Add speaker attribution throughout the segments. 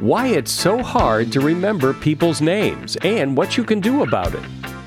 Speaker 1: why it's so hard to remember people's names and what you can do about it.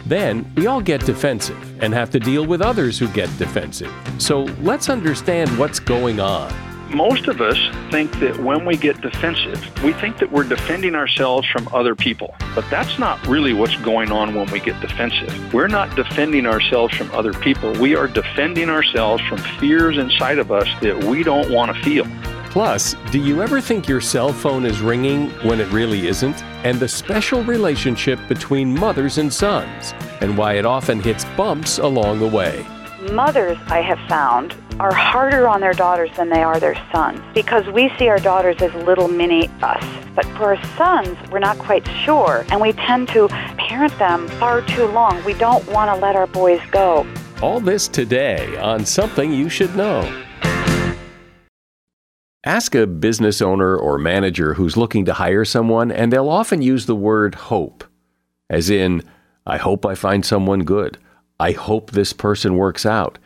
Speaker 1: Then we all get defensive and have to deal with others who get defensive. So let's understand what's going on.
Speaker 2: Most of us think that when we get defensive, we think that we're defending ourselves from other people. But that's not really what's going on when we get defensive. We're not defending ourselves from other people. We are defending ourselves from fears inside of us that we don't want to feel.
Speaker 1: Plus, do you ever think your cell phone is ringing when it really isn't? And the special relationship between mothers and sons, and why it often hits bumps along the way.
Speaker 3: Mothers, I have found, are harder on their daughters than they are their sons because we see our daughters as little mini us. But for our sons, we're not quite sure, and we tend to parent them far too long. We don't want to let our boys go.
Speaker 1: All this today on Something You Should Know. Ask a business owner or manager who's looking to hire someone, and they'll often use the word hope, as in, I hope I find someone good. I hope this person works out.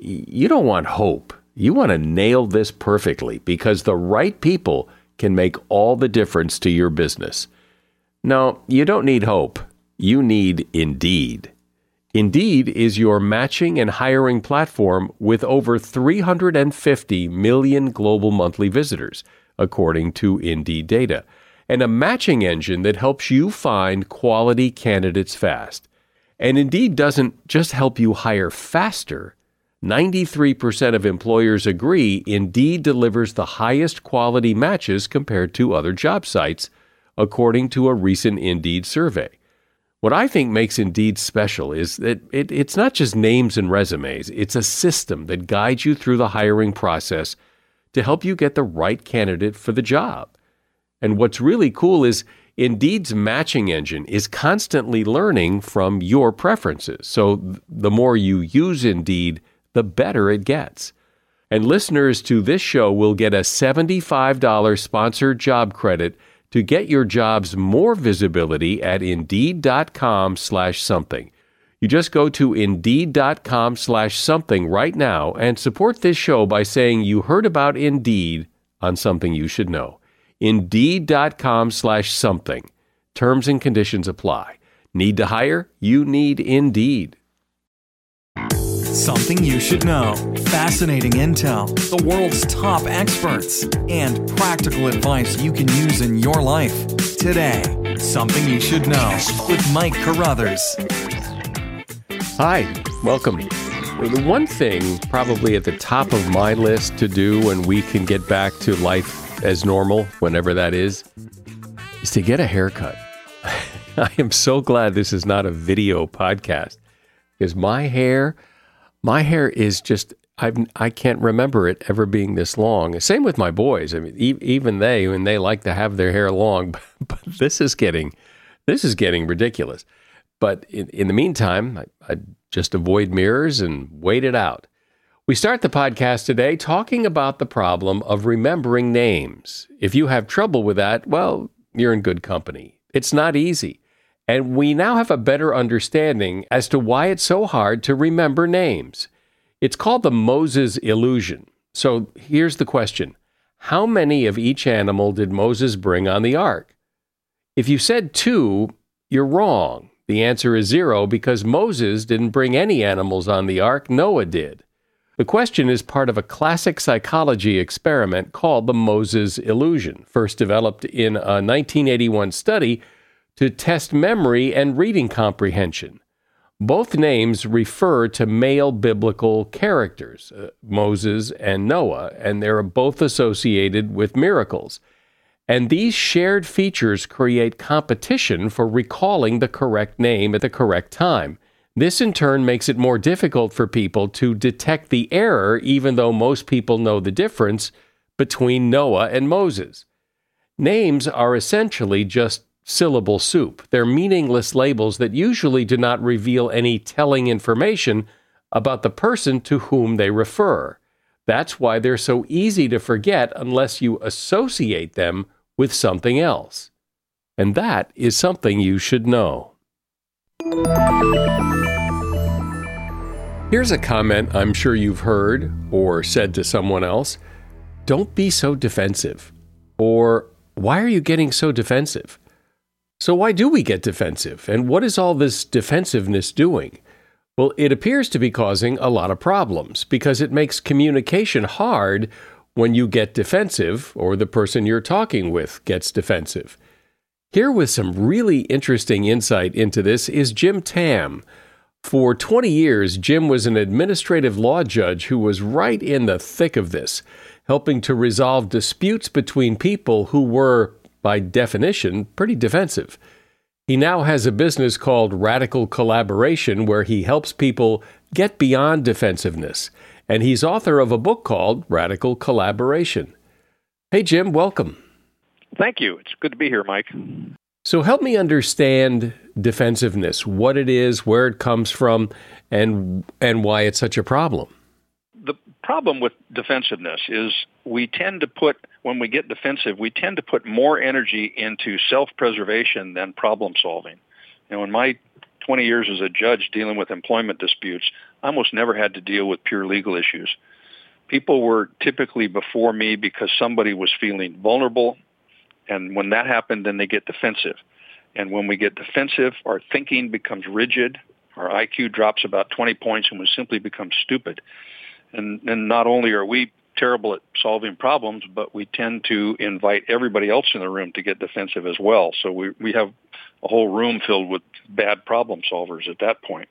Speaker 1: You don't want hope. You want to nail this perfectly because the right people can make all the difference to your business. No, you don't need hope. You need Indeed. Indeed is your matching and hiring platform with over 350 million global monthly visitors, according to Indeed data, and a matching engine that helps you find quality candidates fast. And Indeed doesn't just help you hire faster. 93% of employers agree Indeed delivers the highest quality matches compared to other job sites, according to a recent Indeed survey. What I think makes Indeed special is that it, it's not just names and resumes, it's a system that guides you through the hiring process to help you get the right candidate for the job. And what's really cool is Indeed's matching engine is constantly learning from your preferences. So the more you use Indeed, the better it gets. And listeners to this show will get a $75 sponsored job credit to get your jobs more visibility at indeed.com slash something. You just go to indeed.com slash something right now and support this show by saying you heard about Indeed on something you should know. Indeed.com slash something. Terms and conditions apply. Need to hire? You need Indeed.
Speaker 4: Something you should know. Fascinating intel, the world's top experts, and practical advice you can use in your life. Today, Something You Should Know with Mike Carruthers.
Speaker 1: Hi, welcome. The one thing probably at the top of my list to do when we can get back to life as normal, whenever that is, is to get a haircut. I am so glad this is not a video podcast because my hair my hair is just I've, I can't remember it ever being this long. Same with my boys. I mean, e- even they, when they like to have their hair long, but this is getting, this is getting ridiculous. But in, in the meantime, I, I just avoid mirrors and wait it out. We start the podcast today talking about the problem of remembering names. If you have trouble with that, well, you're in good company. It's not easy. And we now have a better understanding as to why it's so hard to remember names. It's called the Moses illusion. So here's the question How many of each animal did Moses bring on the ark? If you said two, you're wrong. The answer is zero because Moses didn't bring any animals on the ark, Noah did. The question is part of a classic psychology experiment called the Moses illusion, first developed in a 1981 study to test memory and reading comprehension. Both names refer to male biblical characters, uh, Moses and Noah, and they're both associated with miracles. And these shared features create competition for recalling the correct name at the correct time. This in turn makes it more difficult for people to detect the error, even though most people know the difference between Noah and Moses. Names are essentially just syllable soup. They're meaningless labels that usually do not reveal any telling information about the person to whom they refer. That's why they're so easy to forget unless you associate them with something else. And that is something you should know. Here's a comment I'm sure you've heard or said to someone else Don't be so defensive. Or, why are you getting so defensive? So, why do we get defensive? And what is all this defensiveness doing? Well, it appears to be causing a lot of problems because it makes communication hard when you get defensive or the person you're talking with gets defensive. Here, with some really interesting insight into this, is Jim Tamm. For 20 years, Jim was an administrative law judge who was right in the thick of this, helping to resolve disputes between people who were by definition, pretty defensive. He now has a business called Radical Collaboration where he helps people get beyond defensiveness. And he's author of a book called Radical Collaboration. Hey, Jim, welcome.
Speaker 2: Thank you. It's good to be here, Mike.
Speaker 1: So, help me understand defensiveness, what it is, where it comes from, and, and why it's such a problem
Speaker 2: the problem with defensiveness is we tend to put, when we get defensive, we tend to put more energy into self-preservation than problem solving. You know, in my 20 years as a judge dealing with employment disputes, I almost never had to deal with pure legal issues. People were typically before me because somebody was feeling vulnerable, and when that happened, then they get defensive. And when we get defensive, our thinking becomes rigid, our IQ drops about 20 points, and we simply become stupid. And, and not only are we terrible at solving problems, but we tend to invite everybody else in the room to get defensive as well. So we, we have a whole room filled with bad problem solvers at that point.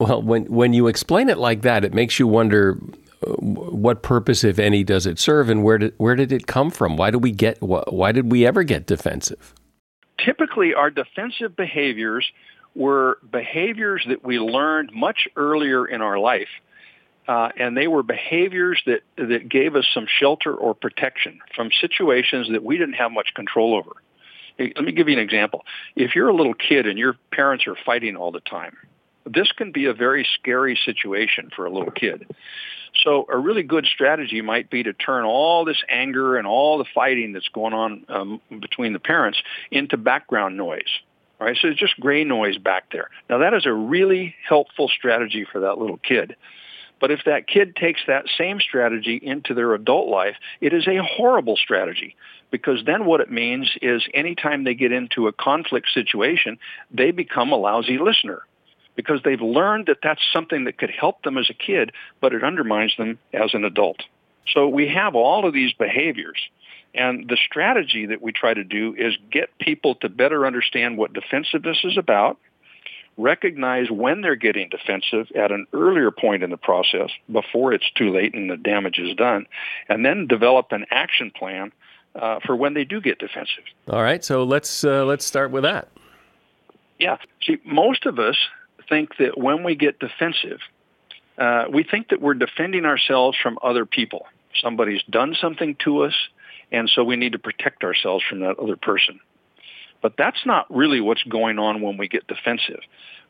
Speaker 1: Well, when, when you explain it like that, it makes you wonder uh, what purpose, if any, does it serve, and where did where did it come from? Why did we get why did we ever get defensive?
Speaker 2: Typically, our defensive behaviors were behaviors that we learned much earlier in our life uh, and they were behaviors that, that gave us some shelter or protection from situations that we didn't have much control over. Let me give you an example. If you're a little kid and your parents are fighting all the time, this can be a very scary situation for a little kid. So a really good strategy might be to turn all this anger and all the fighting that's going on um, between the parents into background noise. Right, so it's just gray noise back there. Now that is a really helpful strategy for that little kid. But if that kid takes that same strategy into their adult life, it is a horrible strategy because then what it means is anytime they get into a conflict situation, they become a lousy listener because they've learned that that's something that could help them as a kid, but it undermines them as an adult. So we have all of these behaviors. And the strategy that we try to do is get people to better understand what defensiveness is about, recognize when they're getting defensive at an earlier point in the process before it's too late and the damage is done, and then develop an action plan uh, for when they do get defensive.
Speaker 1: All right, so let's uh, let's start with that.
Speaker 2: Yeah, see, most of us think that when we get defensive, uh, we think that we're defending ourselves from other people. Somebody's done something to us, and so we need to protect ourselves from that other person. But that's not really what's going on when we get defensive.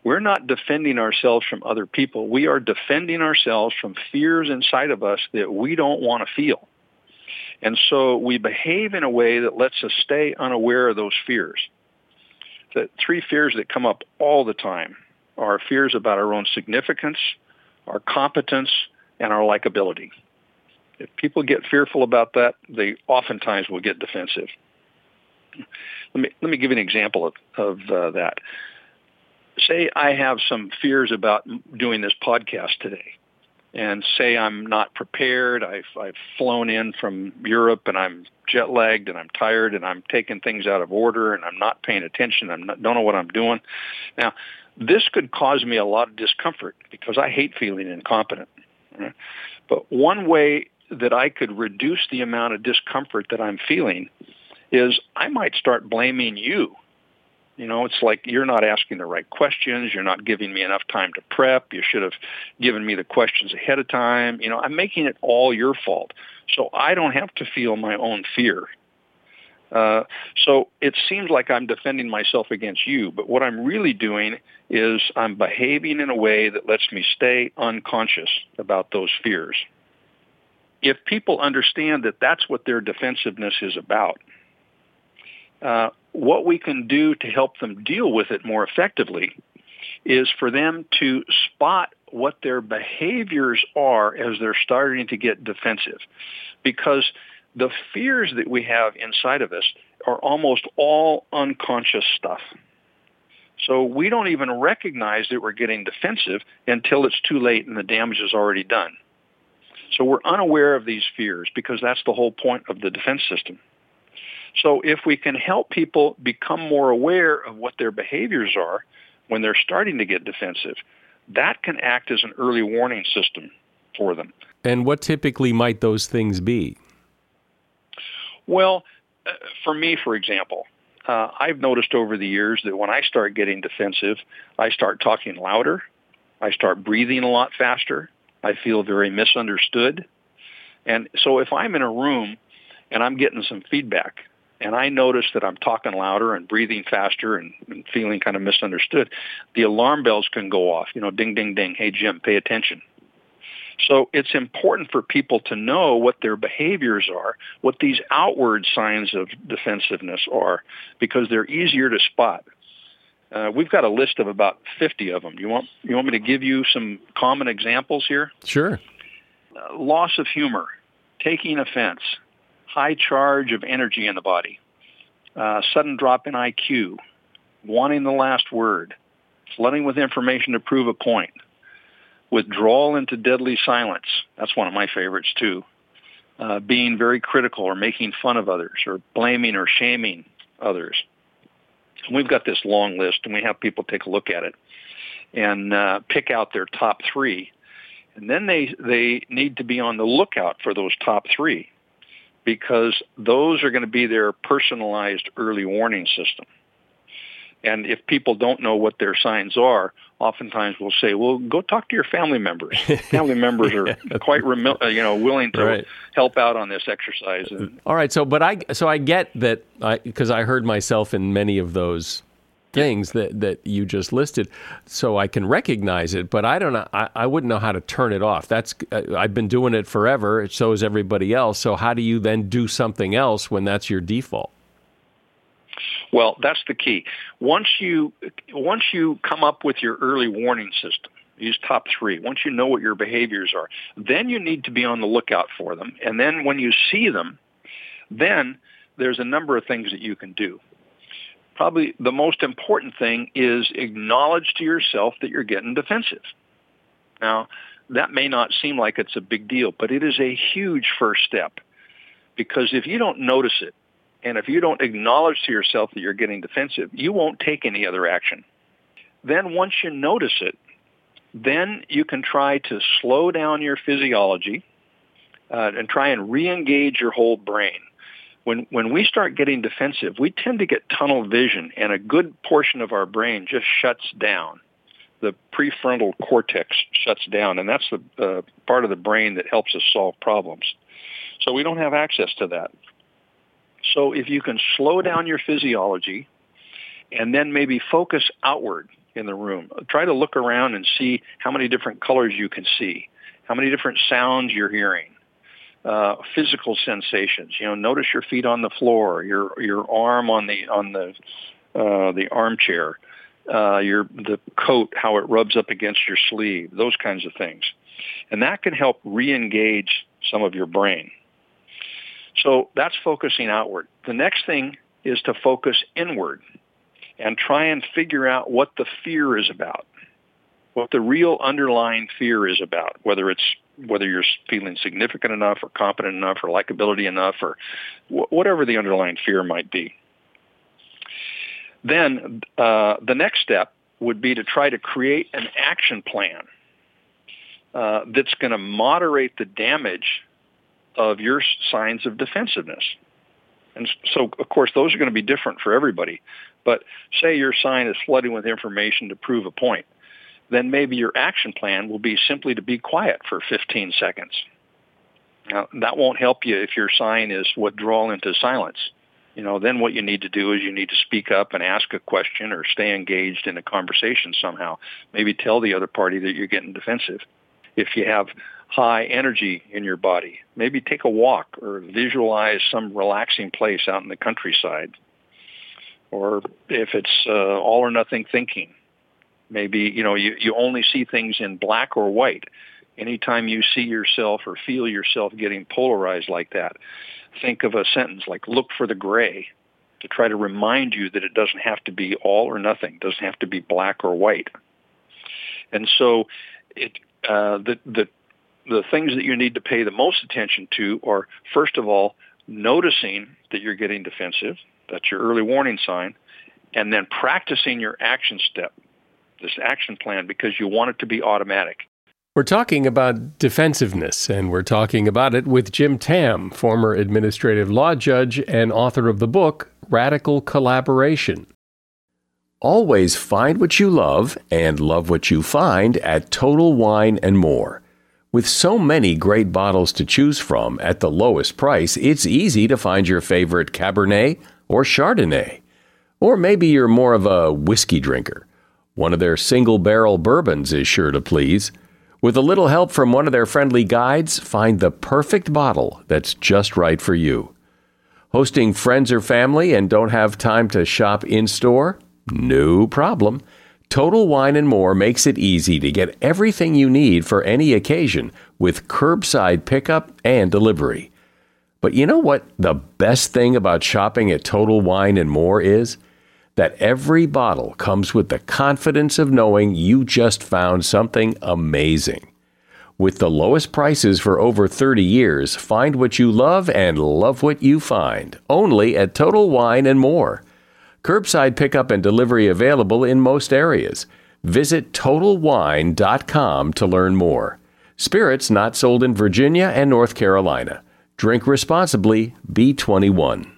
Speaker 2: We're not defending ourselves from other people. We are defending ourselves from fears inside of us that we don't want to feel. And so we behave in a way that lets us stay unaware of those fears. The three fears that come up all the time are fears about our own significance, our competence, and our likability. If people get fearful about that, they oftentimes will get defensive. Let me let me give you an example of, of uh, that. Say I have some fears about doing this podcast today. and say I'm not prepared. I've, I've flown in from Europe and I'm jet lagged and I'm tired and I'm taking things out of order and I'm not paying attention. I don't know what I'm doing. Now, this could cause me a lot of discomfort because I hate feeling incompetent. But one way that I could reduce the amount of discomfort that I'm feeling is I might start blaming you. You know, it's like you're not asking the right questions. You're not giving me enough time to prep. You should have given me the questions ahead of time. You know, I'm making it all your fault. So I don't have to feel my own fear. Uh, so it seems like I'm defending myself against you, but what I'm really doing is I'm behaving in a way that lets me stay unconscious about those fears. If people understand that that's what their defensiveness is about, uh, what we can do to help them deal with it more effectively is for them to spot what their behaviors are as they're starting to get defensive. Because the fears that we have inside of us are almost all unconscious stuff. So we don't even recognize that we're getting defensive until it's too late and the damage is already done. So we're unaware of these fears because that's the whole point of the defense system. So if we can help people become more aware of what their behaviors are when they're starting to get defensive, that can act as an early warning system for them.
Speaker 1: And what typically might those things be?
Speaker 2: Well, uh, for me, for example, uh, I've noticed over the years that when I start getting defensive, I start talking louder. I start breathing a lot faster. I feel very misunderstood. And so if I'm in a room and I'm getting some feedback and I notice that I'm talking louder and breathing faster and, and feeling kind of misunderstood, the alarm bells can go off. You know, ding, ding, ding. Hey, Jim, pay attention. So it's important for people to know what their behaviors are, what these outward signs of defensiveness are, because they're easier to spot. Uh, we've got a list of about 50 of them. You want you want me to give you some common examples here?
Speaker 1: Sure.
Speaker 2: Uh, loss of humor, taking offense, high charge of energy in the body, uh, sudden drop in IQ, wanting the last word, flooding with information to prove a point, withdrawal into deadly silence. That's one of my favorites too. Uh, being very critical or making fun of others or blaming or shaming others. And we've got this long list and we have people take a look at it and uh, pick out their top three. And then they, they need to be on the lookout for those top three because those are going to be their personalized early warning system. And if people don't know what their signs are, oftentimes we'll say, "Well, go talk to your family members." family members are quite remi- uh, you know willing to right. help out on this exercise. And,
Speaker 1: All right, so but I so I get that because I, I heard myself in many of those things that, that you just listed, so I can recognize it. But I don't know. I, I wouldn't know how to turn it off. That's uh, I've been doing it forever. So is everybody else. So how do you then do something else when that's your default?
Speaker 2: Well, that's the key. Once you once you come up with your early warning system, these top three, once you know what your behaviors are, then you need to be on the lookout for them. And then when you see them, then there's a number of things that you can do. Probably the most important thing is acknowledge to yourself that you're getting defensive. Now, that may not seem like it's a big deal, but it is a huge first step. Because if you don't notice it, and if you don't acknowledge to yourself that you're getting defensive, you won't take any other action. Then once you notice it, then you can try to slow down your physiology uh, and try and re-engage your whole brain. When, when we start getting defensive, we tend to get tunnel vision and a good portion of our brain just shuts down. The prefrontal cortex shuts down, and that's the uh, part of the brain that helps us solve problems. So we don't have access to that. So if you can slow down your physiology and then maybe focus outward in the room, try to look around and see how many different colors you can see, how many different sounds you're hearing, uh, physical sensations. You know, notice your feet on the floor, your your arm on the on the uh, the armchair, uh, your the coat, how it rubs up against your sleeve, those kinds of things, and that can help re-engage some of your brain. So that's focusing outward. The next thing is to focus inward and try and figure out what the fear is about. what the real underlying fear is about, whether it's whether you're feeling significant enough or competent enough or likability enough or wh- whatever the underlying fear might be. Then uh, the next step would be to try to create an action plan uh, that's going to moderate the damage of your signs of defensiveness. And so, of course, those are going to be different for everybody. But say your sign is flooding with information to prove a point, then maybe your action plan will be simply to be quiet for 15 seconds. Now, that won't help you if your sign is withdrawal into silence. You know, then what you need to do is you need to speak up and ask a question or stay engaged in a conversation somehow. Maybe tell the other party that you're getting defensive. If you have high energy in your body. Maybe take a walk or visualize some relaxing place out in the countryside. Or if it's uh, all or nothing thinking, maybe you know you, you only see things in black or white. Anytime you see yourself or feel yourself getting polarized like that, think of a sentence like "look for the gray" to try to remind you that it doesn't have to be all or nothing, it doesn't have to be black or white. And so, it uh, the the the things that you need to pay the most attention to are, first of all, noticing that you're getting defensive. That's your early warning sign. And then practicing your action step, this action plan, because you want it to be automatic.
Speaker 1: We're talking about defensiveness, and we're talking about it with Jim Tamm, former administrative law judge and author of the book Radical Collaboration. Always find what you love and love what you find at Total Wine and More. With so many great bottles to choose from at the lowest price, it's easy to find your favorite Cabernet or Chardonnay. Or maybe you're more of a whiskey drinker. One of their single barrel bourbons is sure to please. With a little help from one of their friendly guides, find the perfect bottle that's just right for you. Hosting friends or family and don't have time to shop in store? No problem. Total Wine and More makes it easy to get everything you need for any occasion with curbside pickup and delivery. But you know what the best thing about shopping at Total Wine and More is? That every bottle comes with the confidence of knowing you just found something amazing. With the lowest prices for over 30 years, find what you love and love what you find. Only at Total Wine and More. Curbside pickup and delivery available in most areas. Visit TotalWine.com to learn more. Spirits not sold in Virginia and North Carolina. Drink responsibly, B21.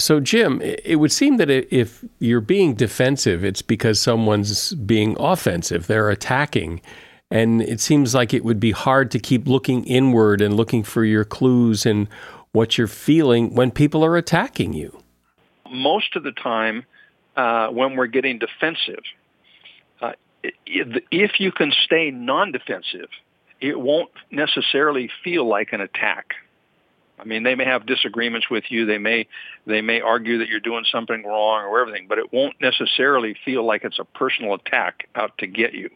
Speaker 1: So, Jim, it would seem that if you're being defensive, it's because someone's being offensive. They're attacking. And it seems like it would be hard to keep looking inward and looking for your clues and what you're feeling when people are attacking you.
Speaker 2: Most of the time, uh, when we're getting defensive, uh, if you can stay non defensive, it won't necessarily feel like an attack. I mean, they may have disagreements with you. They may they may argue that you're doing something wrong or everything, but it won't necessarily feel like it's a personal attack out to get you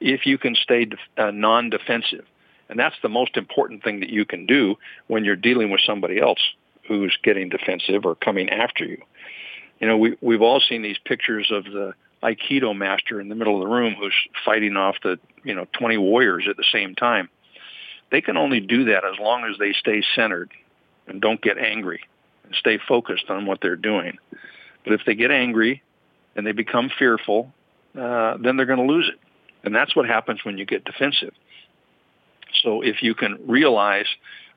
Speaker 2: if you can stay uh, non-defensive. And that's the most important thing that you can do when you're dealing with somebody else who's getting defensive or coming after you. You know, we we've all seen these pictures of the Aikido master in the middle of the room who's fighting off the, you know, 20 warriors at the same time. They can only do that as long as they stay centered and don't get angry and stay focused on what they're doing. But if they get angry and they become fearful uh, then they're going to lose it. And that's what happens when you get defensive. So if you can realize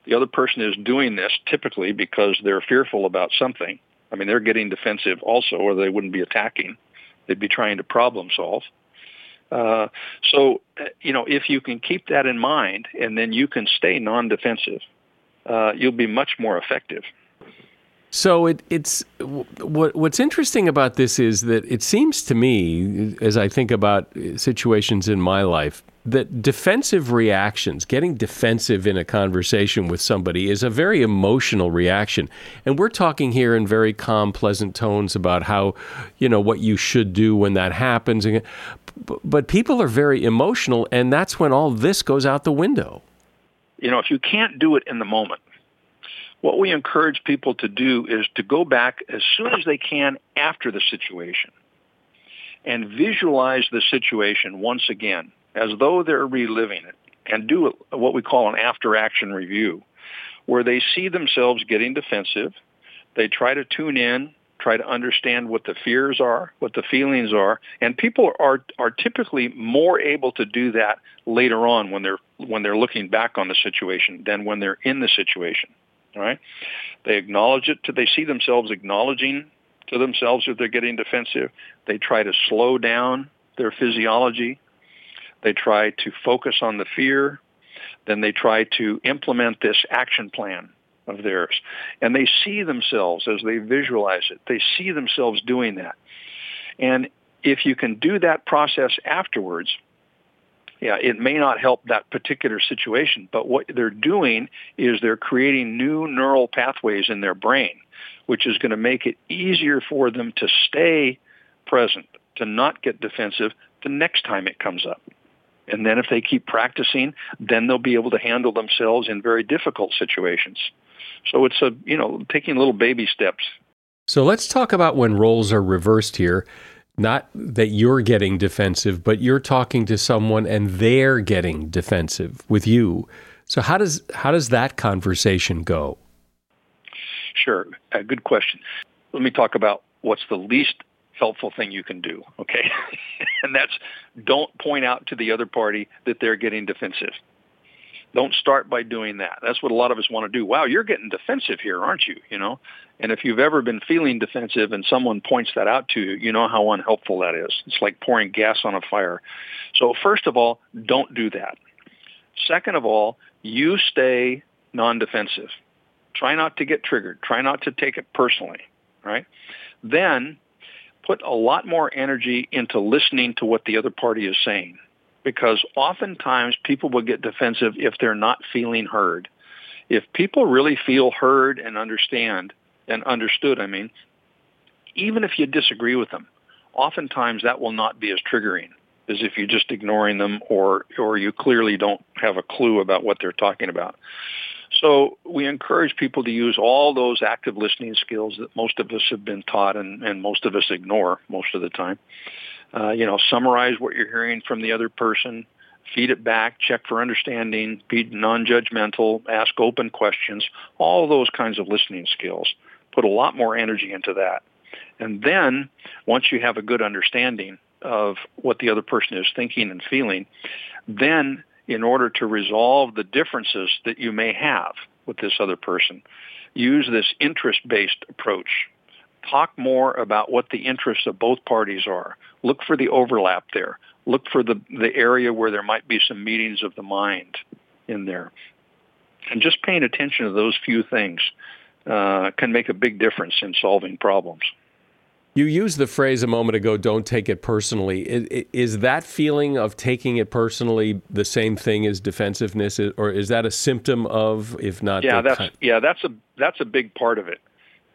Speaker 2: the other person is doing this typically because they're fearful about something, I mean, they're getting defensive also, or they wouldn't be attacking. They'd be trying to problem solve. Uh, so, uh, you know, if you can keep that in mind and then you can stay non-defensive, uh, you'll be much more effective.
Speaker 1: So it, it's what, what's interesting about this is that it seems to me, as I think about situations in my life, that defensive reactions, getting defensive in a conversation with somebody, is a very emotional reaction. And we're talking here in very calm, pleasant tones about how, you know, what you should do when that happens. But people are very emotional, and that's when all this goes out the window.
Speaker 2: You know, if you can't do it in the moment, what we encourage people to do is to go back as soon as they can after the situation and visualize the situation once again as though they're reliving it and do what we call an after action review where they see themselves getting defensive. They try to tune in, try to understand what the fears are, what the feelings are, and people are are typically more able to do that later on when they're when they're looking back on the situation than when they're in the situation right? They acknowledge it. They see themselves acknowledging to themselves that they're getting defensive. They try to slow down their physiology. They try to focus on the fear. Then they try to implement this action plan of theirs. And they see themselves as they visualize it. They see themselves doing that. And if you can do that process afterwards, yeah, it may not help that particular situation, but what they're doing is they're creating new neural pathways in their brain, which is going to make it easier for them to stay present, to not get defensive the next time it comes up. And then if they keep practicing, then they'll be able to handle themselves in very difficult situations. So it's a, you know, taking little baby steps.
Speaker 1: So let's talk about when roles are reversed here not that you're getting defensive, but you're talking to someone and they're getting defensive with you. So how does how does that conversation go?
Speaker 2: Sure, a good question. Let me talk about what's the least helpful thing you can do, okay? and that's don't point out to the other party that they're getting defensive. Don't start by doing that. That's what a lot of us want to do. Wow, you're getting defensive here, aren't you? You know, and if you've ever been feeling defensive and someone points that out to you, you know how unhelpful that is. It's like pouring gas on a fire. So first of all, don't do that. Second of all, you stay non-defensive. Try not to get triggered. Try not to take it personally, right? Then put a lot more energy into listening to what the other party is saying because oftentimes people will get defensive if they're not feeling heard. If people really feel heard and understand and understood, I mean, even if you disagree with them, oftentimes that will not be as triggering as if you're just ignoring them or or you clearly don't have a clue about what they're talking about. So we encourage people to use all those active listening skills that most of us have been taught and, and most of us ignore most of the time. Uh, you know, summarize what you're hearing from the other person, feed it back, check for understanding, be non-judgmental, ask open questions, all those kinds of listening skills. Put a lot more energy into that. And then once you have a good understanding of what the other person is thinking and feeling, then in order to resolve the differences that you may have with this other person, use this interest-based approach talk more about what the interests of both parties are. Look for the overlap there. Look for the, the area where there might be some meetings of the mind in there. And just paying attention to those few things uh, can make a big difference in solving problems.
Speaker 1: You used the phrase a moment ago, don't take it personally. Is, is, that feeling of taking it personally the same thing as defensiveness, or is that a symptom of, if not?
Speaker 2: Yeah, that's, kind- yeah, that's a, that's a big part of it.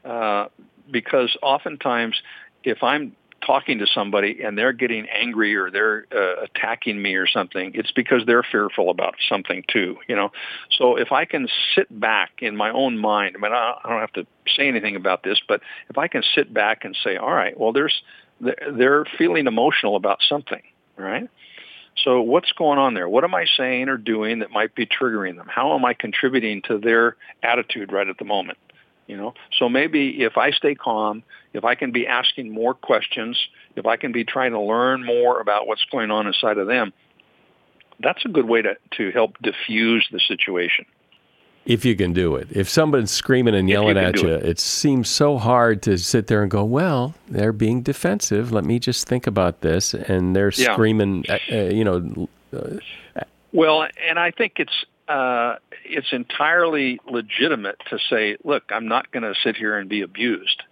Speaker 2: Uh, because oftentimes if I'm talking to somebody and they're getting angry or they're uh, attacking me or something, it's because they're fearful about something too, you know. So if I can sit back in my own mind, I mean, I don't have to say anything about this, but if I can sit back and say, all right, well, there's they're feeling emotional about something, right? So what's going on there? What am I saying or doing that might be triggering them? How am I contributing to their attitude right at the moment? You know, so maybe if I stay calm, if I can be asking more questions, if I can be trying to learn more about what's going on inside of them, that's a good way to, to help diffuse the situation.
Speaker 1: If you can do it. If somebody's screaming and yelling
Speaker 2: you
Speaker 1: at you,
Speaker 2: it.
Speaker 1: it seems so hard to sit there and go, well, they're being defensive. Let me just think about this. And they're
Speaker 2: Yeah.
Speaker 1: screaming, uh, uh, you know, uh,
Speaker 2: Well, and I think it's uh, it's entirely legitimate to say, look, I'm not going to sit here and be abused.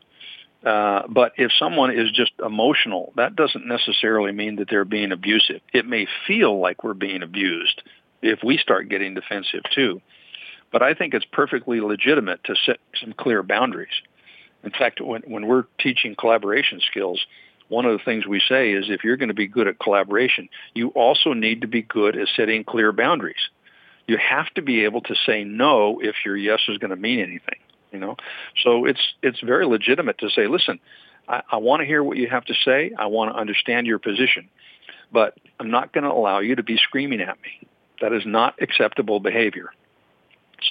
Speaker 2: Uh, but if someone is just emotional, that doesn't necessarily mean that they're being abusive. It may feel like we're being abused if we start getting defensive too. But I think it's perfectly legitimate to set some clear boundaries. In fact, when, when we're teaching collaboration skills, one of the things we say is if you're going to be good at collaboration, you also need to be good at setting clear boundaries. You have to be able to say no if your yes is going to mean anything. You know, so it's it's very legitimate to say, listen, I, I want to hear what you have to say. I want to understand your position, but I'm not going to allow you to be screaming at me. That is not acceptable behavior.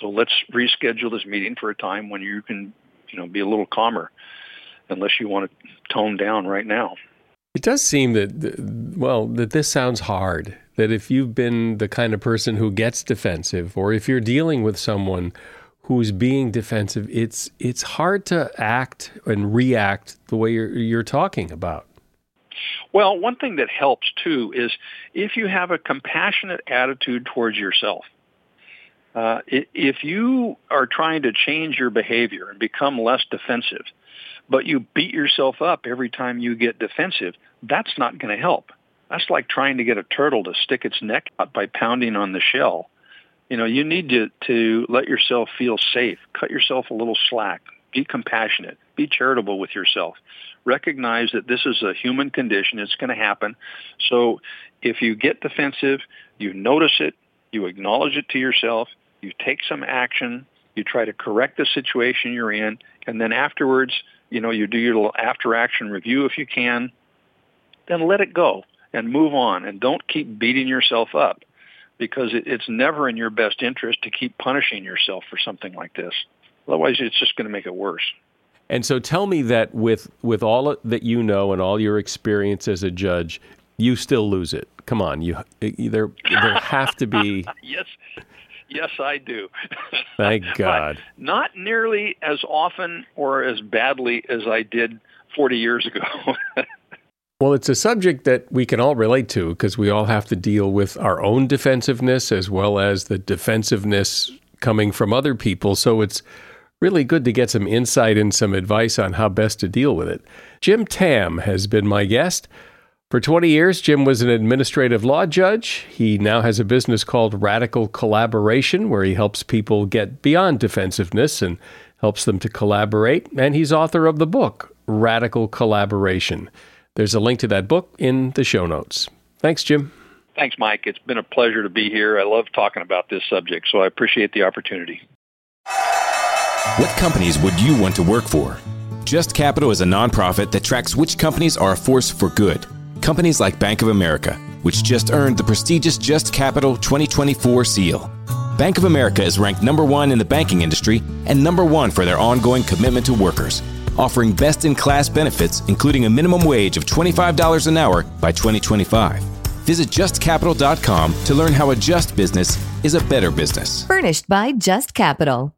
Speaker 2: So let's reschedule this meeting for a time when you can, you know, be a little calmer, unless you want to tone down right now.
Speaker 1: It does seem that, well, that this sounds hard. That if you've been the kind of person who gets defensive, or if you're dealing with someone who's being defensive, it's it's hard to act and react the way you're you're talking about.
Speaker 2: Well, one thing that helps too is if you have a compassionate attitude towards yourself. Uh, if you are trying to change your behavior and become less defensive, but you beat yourself up every time you get defensive, that's not going to help. That's like trying to get a turtle to stick its neck out by pounding on the shell. You know, you need to, to let yourself feel safe. Cut yourself a little slack. Be compassionate. Be charitable with yourself. Recognize that this is a human condition. It's going to happen. So if you get defensive, you notice it, you acknowledge it to yourself, you take some action, you try to correct the situation you're in, and then afterwards, you know, you do your little after action review if you can, then let it go and move on and don't keep beating yourself up because it, it's never in your best interest to keep punishing yourself for something like this. Otherwise, it's just going to make it worse.
Speaker 1: And so tell me that with with all that you know and all your experience as a judge, you still lose it. Come on, you there there have to be
Speaker 2: yes. Yes, I do.
Speaker 1: Thank God.
Speaker 2: not nearly as often or as badly as I did 40 years ago.
Speaker 1: well, it's a subject that we can all relate to because we all have to deal with our own defensiveness as well as the defensiveness coming from other people. So it's really good to get some insight and some advice on how best to deal with it. Jim Tamm has been my guest. For 20 years, Jim was an administrative law judge. He now has a business called Radical Collaboration, where he helps people get beyond defensiveness and helps them to collaborate. And he's author of the book, Radical Collaboration. There's a link to that book in the show notes. Thanks, Jim.
Speaker 2: Thanks, Mike. It's been a pleasure to be here. I love talking about this subject, so I appreciate the opportunity.
Speaker 5: What companies would you want to work for? Just Capital is a nonprofit that tracks which companies are a force for good. Companies like Bank of America, which just earned the prestigious Just Capital 2024 seal. Bank of America is ranked number one in the banking industry and number one for their ongoing commitment to workers, offering best in class benefits, including a minimum wage of $25 an hour by 2025. Visit justcapital.com to learn how a just business is a better business.
Speaker 6: Furnished by Just Capital.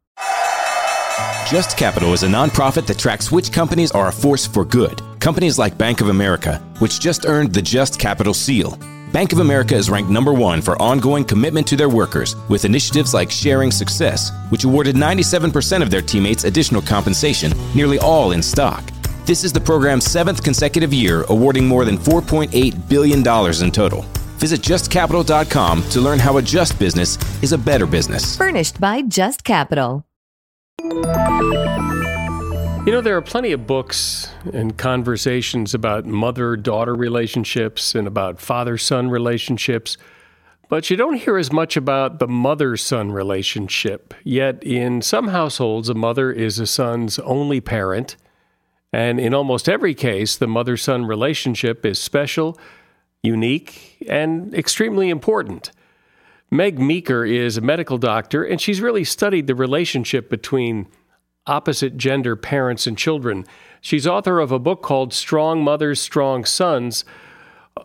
Speaker 5: Just Capital is a nonprofit that tracks which companies are a force for good. Companies like Bank of America, which just earned the Just Capital seal. Bank of America is ranked number one for ongoing commitment to their workers with initiatives like Sharing Success, which awarded 97% of their teammates additional compensation, nearly all in stock. This is the program's seventh consecutive year, awarding more than $4.8 billion in total. Visit justcapital.com to learn how a just business is a better business.
Speaker 6: Furnished by Just Capital.
Speaker 1: You know, there are plenty of books and conversations about mother daughter relationships and about father son relationships, but you don't hear as much about the mother son relationship. Yet, in some households, a mother is a son's only parent. And in almost every case, the mother son relationship is special, unique, and extremely important. Meg Meeker is a medical doctor, and she's really studied the relationship between opposite gender parents and children. She's author of a book called Strong Mothers, Strong Sons.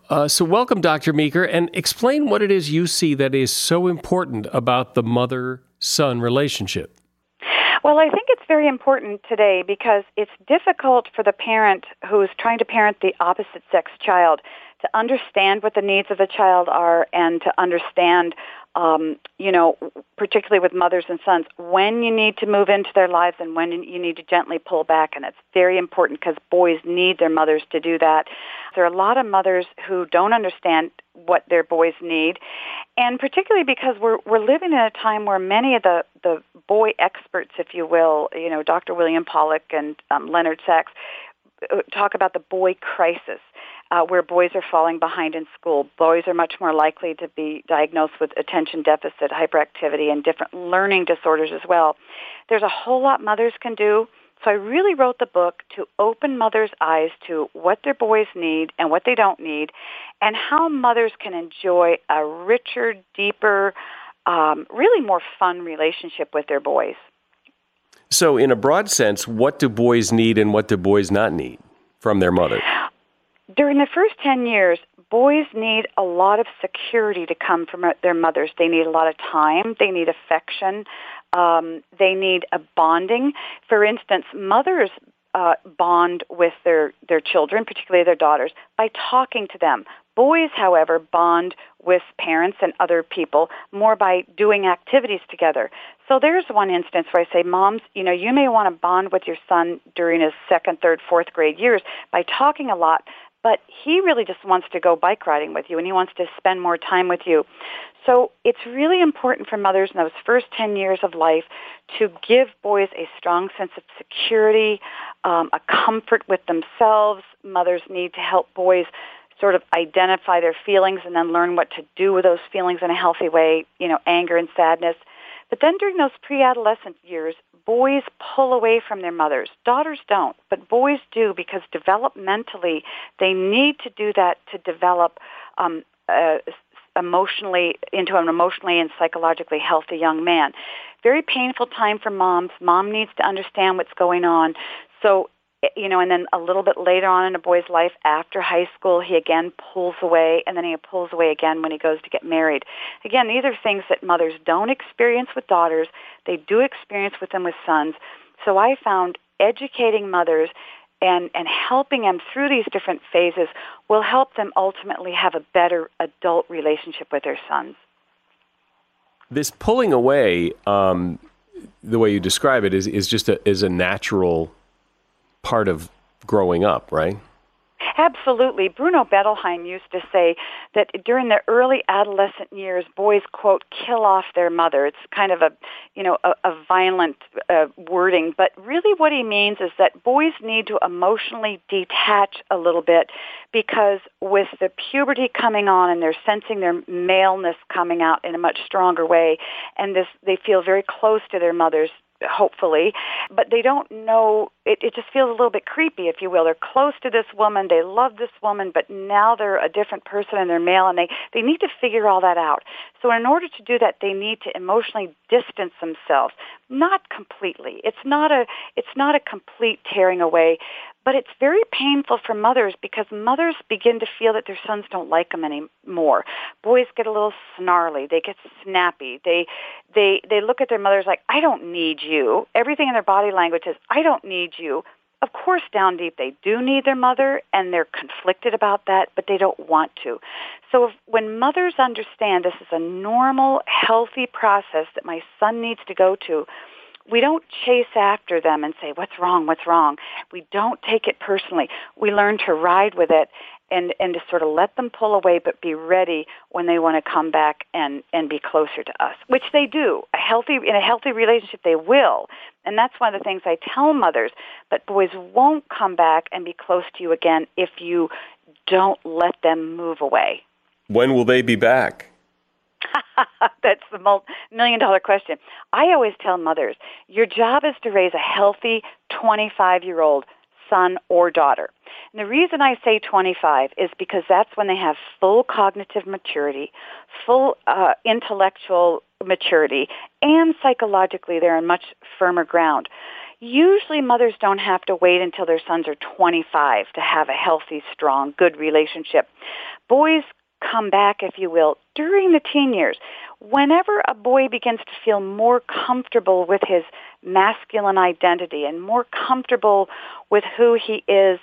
Speaker 1: Uh, so, welcome, Dr. Meeker, and explain what it is you see that is so important about the mother son relationship.
Speaker 3: Well, I think it's very important today because it's difficult for the parent who is trying to parent the opposite sex child to understand what the needs of the child are and to understand um, you know, particularly with mothers and sons, when you need to move into their lives and when you need to gently pull back. And it's very important because boys need their mothers to do that. There are a lot of mothers who don't understand what their boys need. And particularly because we're, we're living in a time where many of the, the boy experts, if you will, you know, Dr. William Pollack and um, Leonard Sax, uh, talk about the boy crisis uh, where boys are falling behind in school. Boys are much more likely to be diagnosed with attention deficit, hyperactivity, and different learning disorders as well. There's a whole lot mothers can do. So I really wrote the book to open mothers' eyes to what their boys need and what they don't need, and how mothers can enjoy a richer, deeper, um, really more fun relationship with their boys.
Speaker 1: So, in a broad sense, what do boys need and what do boys not need from their mother?
Speaker 3: During the first 10 years, boys need a lot of security to come from their mothers. They need a lot of time. They need affection. Um, they need a bonding. For instance, mothers uh, bond with their, their children, particularly their daughters, by talking to them. Boys, however, bond with parents and other people more by doing activities together. So there's one instance where I say, moms, you know, you may want to bond with your son during his second, third, fourth grade years by talking a lot, but he really just wants to go bike riding with you and he wants to spend more time with you. So it's really important for mothers in those first 10 years of life to give boys a strong sense of security, um, a comfort with themselves. Mothers need to help boys sort of identify their feelings and then learn what to do with those feelings in a healthy way, you know, anger and sadness. But then during those pre-adolescent years, boys pull away from their mothers. Daughters don't, but boys do because developmentally they need to do that to develop um, uh, emotionally into an emotionally and psychologically healthy young man. Very painful time for moms. Mom needs to understand what's going on. So you know, and then a little bit later on in a boy's life after high school, he again pulls away, and then he pulls away again when he goes to get married. Again, these are things that mothers don't experience with daughters. They do experience with them with sons. So I found educating mothers and, and helping them through these different phases will help them ultimately have a better adult relationship with their sons.
Speaker 1: This pulling away, um, the way you describe it, is, is just a, is a natural part of growing up, right?
Speaker 3: Absolutely. Bruno Bettelheim used to say that during the early adolescent years, boys, quote, kill off their mother. It's kind of a, you know, a, a violent uh, wording, but really what he means is that boys need to emotionally detach a little bit because with the puberty coming on and they're sensing their maleness coming out in a much stronger way and this they feel very close to their mothers hopefully, but they don't know. It, it just feels a little bit creepy, if you will. They're close to this woman, they love this woman, but now they're a different person and they're male, and they they need to figure all that out. So in order to do that, they need to emotionally distance themselves, not completely. It's not a it's not a complete tearing away, but it's very painful for mothers because mothers begin to feel that their sons don't like them anymore. Boys get a little snarly. They get snappy. They they they look at their mothers like, "I don't need you." Everything in their body language is, "I don't need you." Of course, down deep, they do need their mother, and they're conflicted about that, but they don't want to. So if, when mothers understand this is a normal, healthy process that my son needs to go to, we don't chase after them and say, what's wrong, what's wrong. We don't take it personally. We learn to ride with it and, and to sort of let them pull away but be ready when they want to come back and, and be closer to us, which they do. A healthy, in a healthy relationship, they will. And that's one of the things I tell mothers. But boys won't come back and be close to you again if you don't let them move away.
Speaker 1: When will they be back?
Speaker 3: That's the million dollar question. I always tell mothers, your job is to raise a healthy 25 year old son or daughter. And the reason I say 25 is because that's when they have full cognitive maturity, full uh, intellectual maturity, and psychologically they're on much firmer ground. Usually mothers don't have to wait until their sons are 25 to have a healthy, strong, good relationship. Boys come back, if you will, during the teen years. Whenever a boy begins to feel more comfortable with his masculine identity and more comfortable with who he is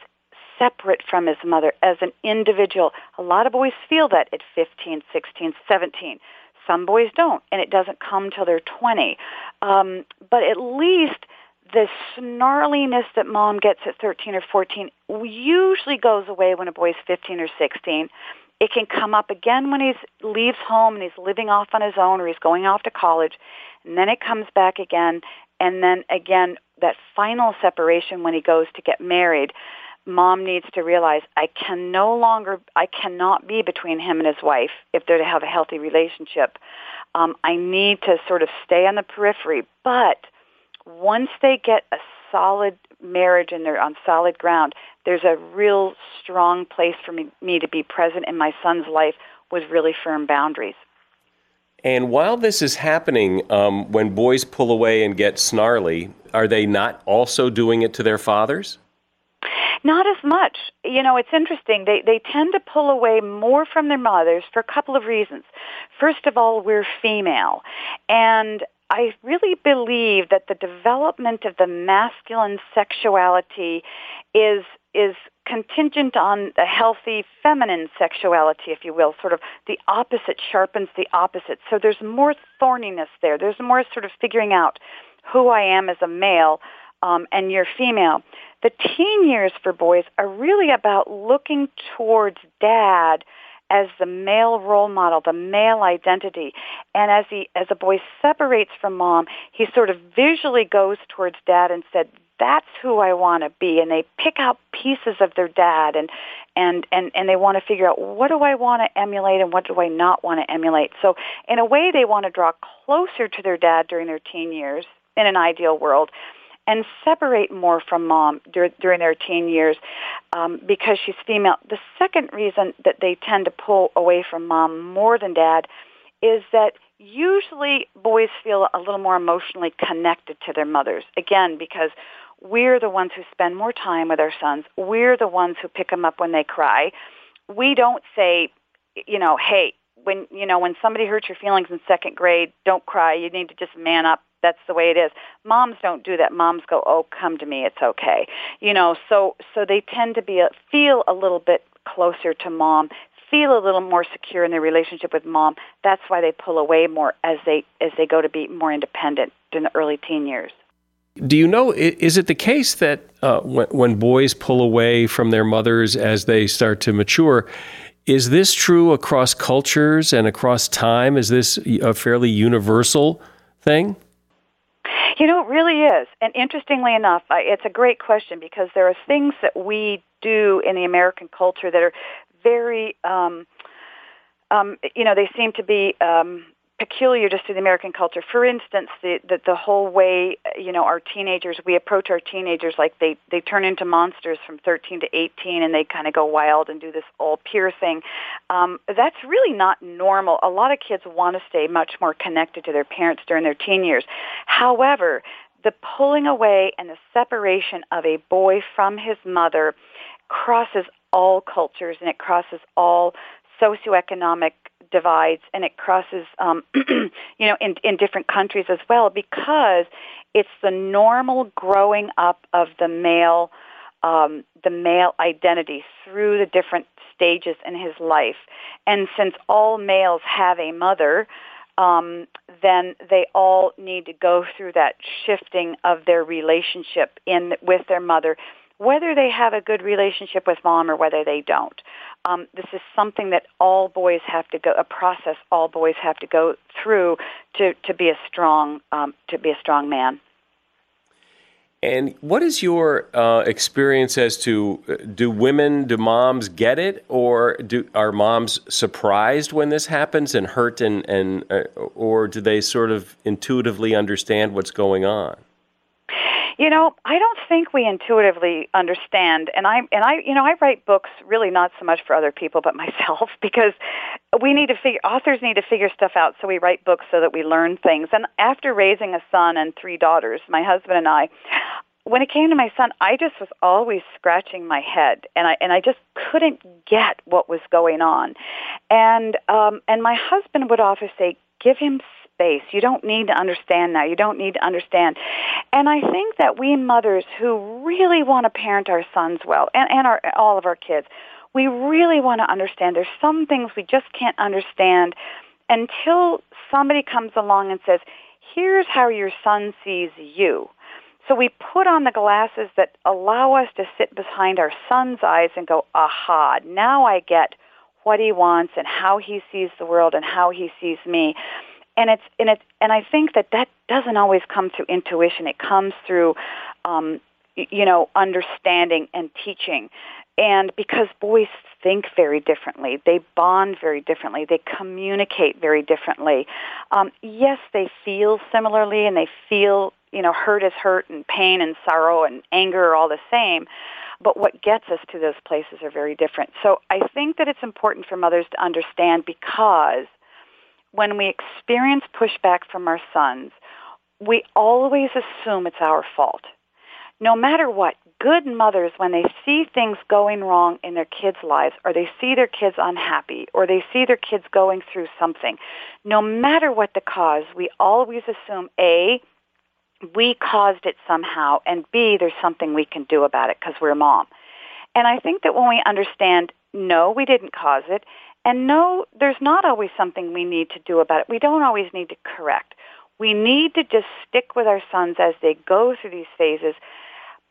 Speaker 3: separate from his mother as an individual, a lot of boys feel that at 15, 16, 17. Some boys don't, and it doesn't come till they're 20. Um, but at least the snarliness that mom gets at 13 or 14 usually goes away when a boy's 15 or 16. It can come up again when he leaves home and he's living off on his own or he's going off to college. And then it comes back again. And then again, that final separation when he goes to get married, mom needs to realize I can no longer, I cannot be between him and his wife if they're to have a healthy relationship. Um, I need to sort of stay on the periphery. But once they get a solid marriage and they're on solid ground, there's a real strong place for me, me to be present in my son's life with really firm boundaries.
Speaker 1: And while this is happening, um, when boys pull away and get snarly, are they not also doing it to their fathers?
Speaker 3: Not as much. You know, it's interesting. They they tend to pull away more from their mothers for a couple of reasons. First of all, we're female, and I really believe that the development of the masculine sexuality is is contingent on the healthy feminine sexuality, if you will. Sort of the opposite sharpens the opposite. So there's more thorniness there. There's more sort of figuring out who I am as a male um, and you're female. The teen years for boys are really about looking towards dad as the male role model, the male identity. And as he, as a boy separates from mom, he sort of visually goes towards dad and said, that's who I want to be. And they pick out pieces of their dad and, and, and, and they want to figure out what do I want to emulate and what do I not want to emulate. So in a way, they want to draw closer to their dad during their teen years in an ideal world and separate more from mom dur- during their teen years um, because she's female. The second reason that they tend to pull away from mom more than dad is that usually boys feel a little more emotionally connected to their mothers. Again, because we're the ones who spend more time with our sons. We're the ones who pick them up when they cry. We don't say, you know, hey, when you know when somebody hurts your feelings in second grade, don't cry. You need to just man up that's the way it is. Moms don't do that. Moms go, "Oh, come to me. It's okay." You know, so so they tend to be a, feel a little bit closer to mom, feel a little more secure in their relationship with mom. That's why they pull away more as they as they go to be more independent in the early teen years.
Speaker 1: Do you know? Is it the case that uh, when, when boys pull away from their mothers as they start to mature? Is this true across cultures and across time? Is this a fairly universal thing?
Speaker 3: You know, it really is. And interestingly enough, I, it's a great question because there are things that we do in the American culture that are very, um, um, you know, they seem to be um, peculiar just to the American culture. For instance, the, the the whole way you know our teenagers we approach our teenagers like they they turn into monsters from 13 to 18 and they kind of go wild and do this all piercing. Um, that's really not normal. A lot of kids want to stay much more connected to their parents during their teen years. However, the pulling away and the separation of a boy from his mother crosses all cultures and it crosses all socioeconomic divides and it crosses, um, you know, in, in different countries as well because it's the normal growing up of the male, um, the male identity through the different stages in his life. And since all males have a mother, um, then they all need to go through that shifting of their relationship in with their mother whether they have a good relationship with mom or whether they don't. Um, this is something that all boys have to go, a process all boys have to go through to, to be a strong, um, to be a strong man.
Speaker 1: And what is your uh, experience as to uh, do women, do moms get it, or do are moms surprised when this happens and hurt, and and uh, or do they sort of intuitively understand what's going on?
Speaker 3: You know, I don't think we intuitively understand, and I and I, you know, I write books really not so much for other people but myself because we need to figure authors need to figure stuff out. So we write books so that we learn things. And after raising a son and three daughters, my husband and I, when it came to my son, I just was always scratching my head, and I and I just couldn't get what was going on, and um, and my husband would often say, "Give him space. You don't need to understand now. You don't need to understand." And I think that we mothers who really want to parent our sons well, and and our all of our kids, we really want to understand. There's some things we just can't understand until somebody comes along and says, "Here's how your son sees you." So we put on the glasses that allow us to sit behind our son's eyes and go, aha, now I get what he wants and how he sees the world and how he sees me. And it's and it's and I think that that doesn't always come through intuition. It comes through, um, you know, understanding and teaching. And because boys think very differently, they bond very differently, they communicate very differently. Um, yes, they feel similarly and they feel you know, hurt is hurt and pain and sorrow and anger are all the same. But what gets us to those places are very different. So I think that it's important for mothers to understand because when we experience pushback from our sons, we always assume it's our fault. No matter what, good mothers, when they see things going wrong in their kids' lives, or they see their kids unhappy, or they see their kids going through something, no matter what the cause, we always assume A, we caused it somehow, and B, there's something we can do about it because we're mom. And I think that when we understand, no, we didn't cause it, and no, there's not always something we need to do about it. We don't always need to correct. We need to just stick with our sons as they go through these phases.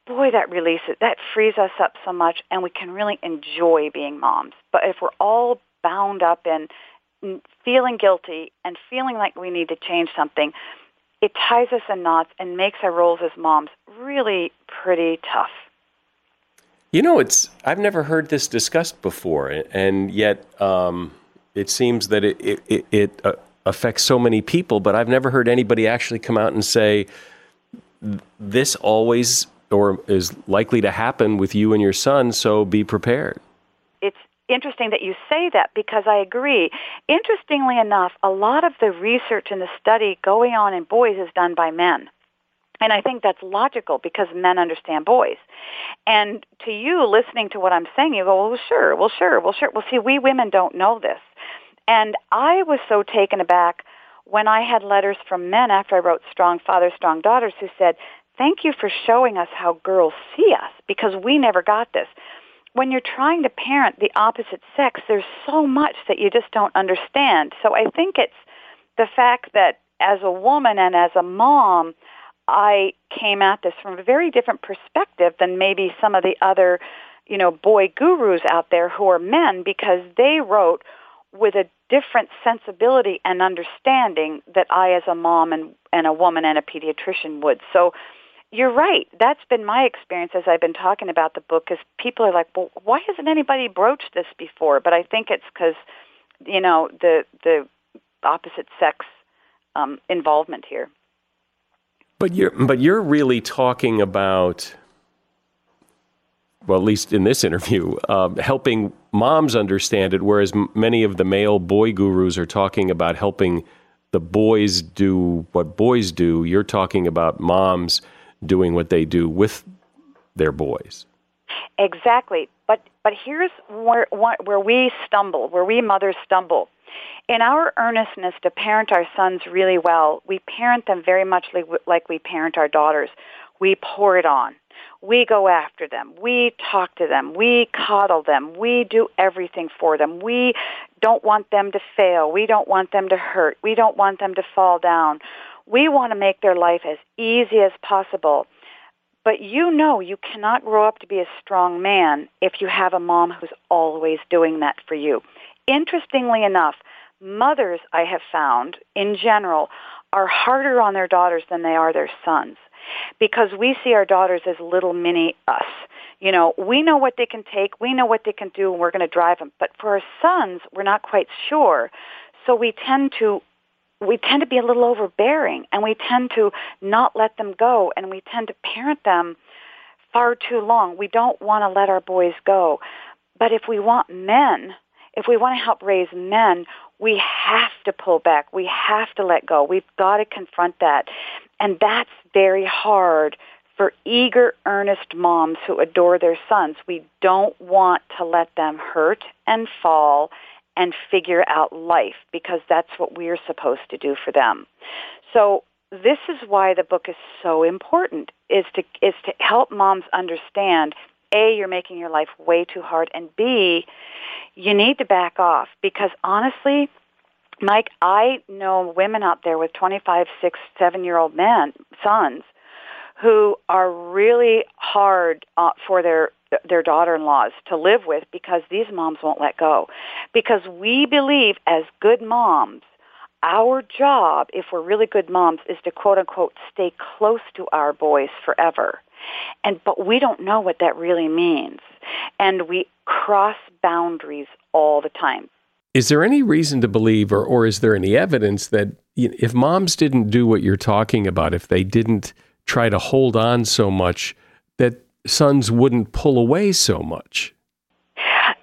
Speaker 3: Boy, that releases, that frees us up so much, and we can really enjoy being moms. But if we're all bound up in feeling guilty and feeling like we need to change something, it ties us in knots and makes our roles as moms really pretty tough.
Speaker 1: You know, it's I've never heard this discussed before, and yet um, it seems that it it, it uh, affects so many people. But I've never heard anybody actually come out and say this always or is likely to happen with you and your son. So be prepared It's
Speaker 3: interesting that you say that because I agree. Interestingly enough, a lot of the research and the study going on in boys is done by men. And I think that's logical because men understand boys. And to you, listening to what I'm saying, you go, well, sure, well, sure, well, sure. Well, see, we women don't know this. And I was so taken aback when I had letters from men after I wrote Strong Fathers, Strong Daughters who said, thank you for showing us how girls see us because we never got this when you're trying to parent the opposite sex, there's so much that you just don't understand. So I think it's the fact that as a woman and as a mom, I came at this from a very different perspective than maybe some of the other, you know, boy gurus out there who are men because they wrote with a different sensibility and understanding that I as a mom and, and a woman and a pediatrician would. So you're right. That's been my experience as I've been talking about the book. Is people are like, well, why hasn't anybody broached this before? But I think it's because, you know, the the opposite sex um, involvement here.
Speaker 1: But you're but you're really talking about, well, at least in this interview, uh, helping moms understand it, whereas many of the male boy gurus are talking about helping the boys do what boys do. You're talking about moms doing what they do with their boys.
Speaker 3: Exactly. But but here's where where we stumble, where we mothers stumble. In our earnestness to parent our sons really well, we parent them very much like, we parent our daughters. We pour it on. We go after them. We talk to them. We coddle them. We do everything for them. We don't want them to fail. We don't want them to hurt. We don't want them to fall down. We want to make their life as easy as possible. But you know you cannot grow up to be a strong man if you have a mom who's always doing that for you. Interestingly enough, mothers, I have found, in general, are harder on their daughters than they are their sons because we see our daughters as little mini us. You know, we know what they can take, we know what they can do, and we're going to drive them. But for our sons, we're not quite sure. So we tend to we tend to be a little overbearing and we tend to not let them go and we tend to parent them far too long. We don't want to let our boys go. But if we want men, if we want to help raise men, we have to pull back. We have to let go. We've got to confront that. And that's very hard for eager, earnest moms who adore their sons. We don't want to let them hurt and fall and figure out life because that's what we're supposed to do for them. So this is why the book is so important is to is to help moms understand a you're making your life way too hard and b you need to back off because honestly Mike, I know women out there with 25, 6, 7 year old men, sons, who are really hard uh, for their their daughter-in-laws to live with because these moms won't let go. Because we believe as good moms, our job, if we're really good moms, is to quote unquote stay close to our boys forever. And but we don't know what that really means. And we cross boundaries all the time.
Speaker 1: Is there any reason to believe, or, or is there any evidence that you know, if moms didn't do what you're talking about, if they didn't try to hold on so much, that sons wouldn't pull away so much?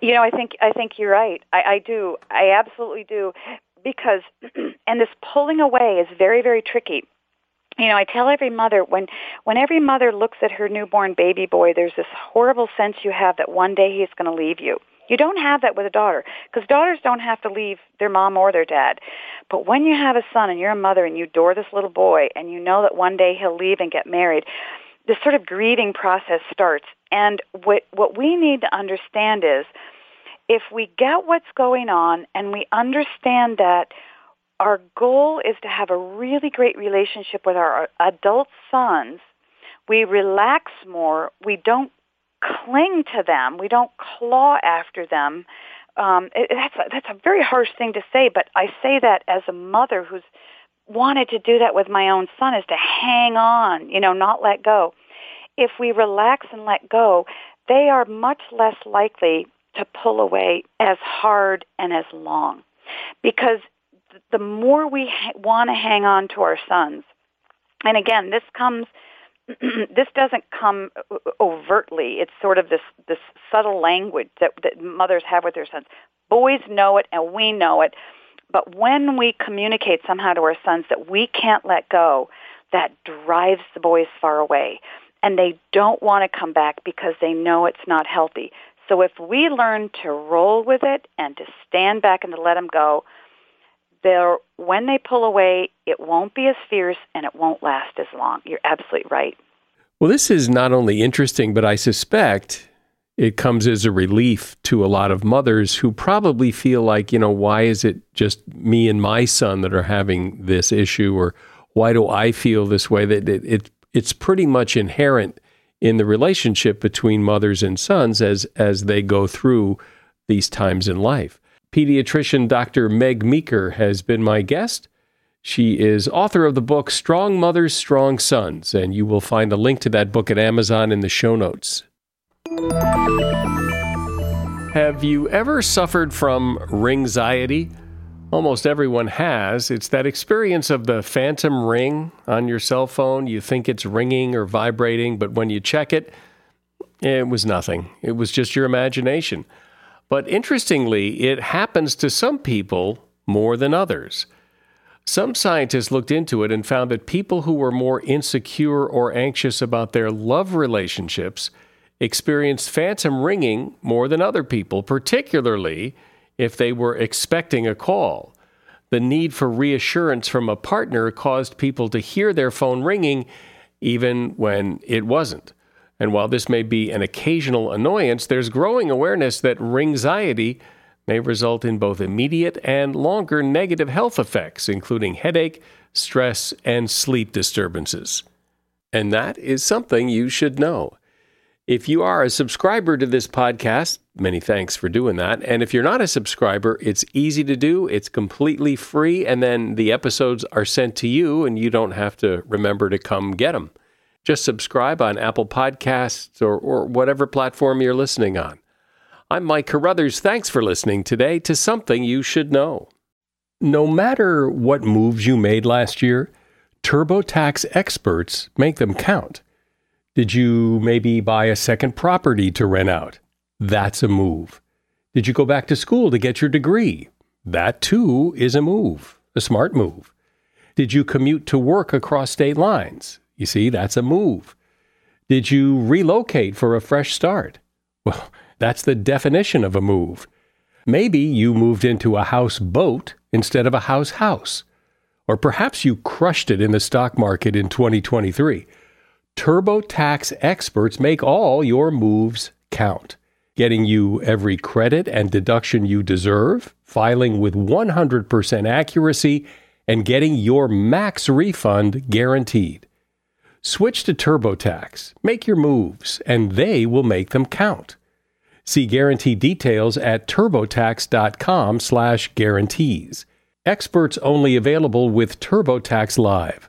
Speaker 3: You know, I think I think you're right. I, I do. I absolutely do, because and this pulling away is very very tricky. You know, I tell every mother when when every mother looks at her newborn baby boy, there's this horrible sense you have that one day he's going to leave you you don't have that with a daughter because daughters don't have to leave their mom or their dad. But when you have a son and you're a mother and you adore this little boy and you know that one day he'll leave and get married, this sort of grieving process starts. And what what we need to understand is if we get what's going on and we understand that our goal is to have a really great relationship with our adult sons, we relax more, we don't cling to them. We don't claw after them. Um, it, that's a, that's a very harsh thing to say, but I say that as a mother who's wanted to do that with my own son is to hang on, you know, not let go. If we relax and let go, they are much less likely to pull away as hard and as long. Because the more we ha- want to hang on to our sons, and again, this comes this doesn't come overtly. It's sort of this this subtle language that, that mothers have with their sons. Boys know it, and we know it. But when we communicate somehow to our sons that we can't let go, that drives the boys far away, and they don't want to come back because they know it's not healthy. So if we learn to roll with it and to stand back and to let them go, they're, when they pull away, it won't be as fierce and it won't last as long. You're absolutely right.
Speaker 1: Well, this is not only interesting, but I suspect it comes as a relief to a lot of mothers who probably feel like, you know, why is it just me and my son that are having this issue, or why do I feel this way? That it, it it's pretty much inherent in the relationship between mothers and sons as as they go through these times in life. Pediatrician Dr. Meg Meeker has been my guest. She is author of the book Strong Mothers, Strong Sons, and you will find a link to that book at Amazon in the show notes. Have you ever suffered from ringxiety? Almost everyone has. It's that experience of the phantom ring on your cell phone. You think it's ringing or vibrating, but when you check it, it was nothing. It was just your imagination. But interestingly, it happens to some people more than others. Some scientists looked into it and found that people who were more insecure or anxious about their love relationships experienced phantom ringing more than other people, particularly if they were expecting a call. The need for reassurance from a partner caused people to hear their phone ringing even when it wasn't. And while this may be an occasional annoyance, there's growing awareness that ringxiety may result in both immediate and longer negative health effects, including headache, stress, and sleep disturbances. And that is something you should know. If you are a subscriber to this podcast, many thanks for doing that. And if you're not a subscriber, it's easy to do. It's completely free. And then the episodes are sent to you, and you don't have to remember to come get them. Just subscribe on Apple Podcasts or, or whatever platform you're listening on. I'm Mike Carruthers. Thanks for listening today to Something You Should Know. No matter what moves you made last year, TurboTax experts make them count. Did you maybe buy a second property to rent out? That's a move. Did you go back to school to get your degree? That too is a move, a smart move. Did you commute to work across state lines? You see, that's a move. Did you relocate for a fresh start? Well, that's the definition of a move. Maybe you moved into a house boat instead of a house house. Or perhaps you crushed it in the stock market in 2023. TurboTax experts make all your moves count, getting you every credit and deduction you deserve, filing with 100% accuracy, and getting your max refund guaranteed. Switch to TurboTax, make your moves, and they will make them count. See guarantee details at turbotax.com/guarantees. Experts only available with TurboTax Live.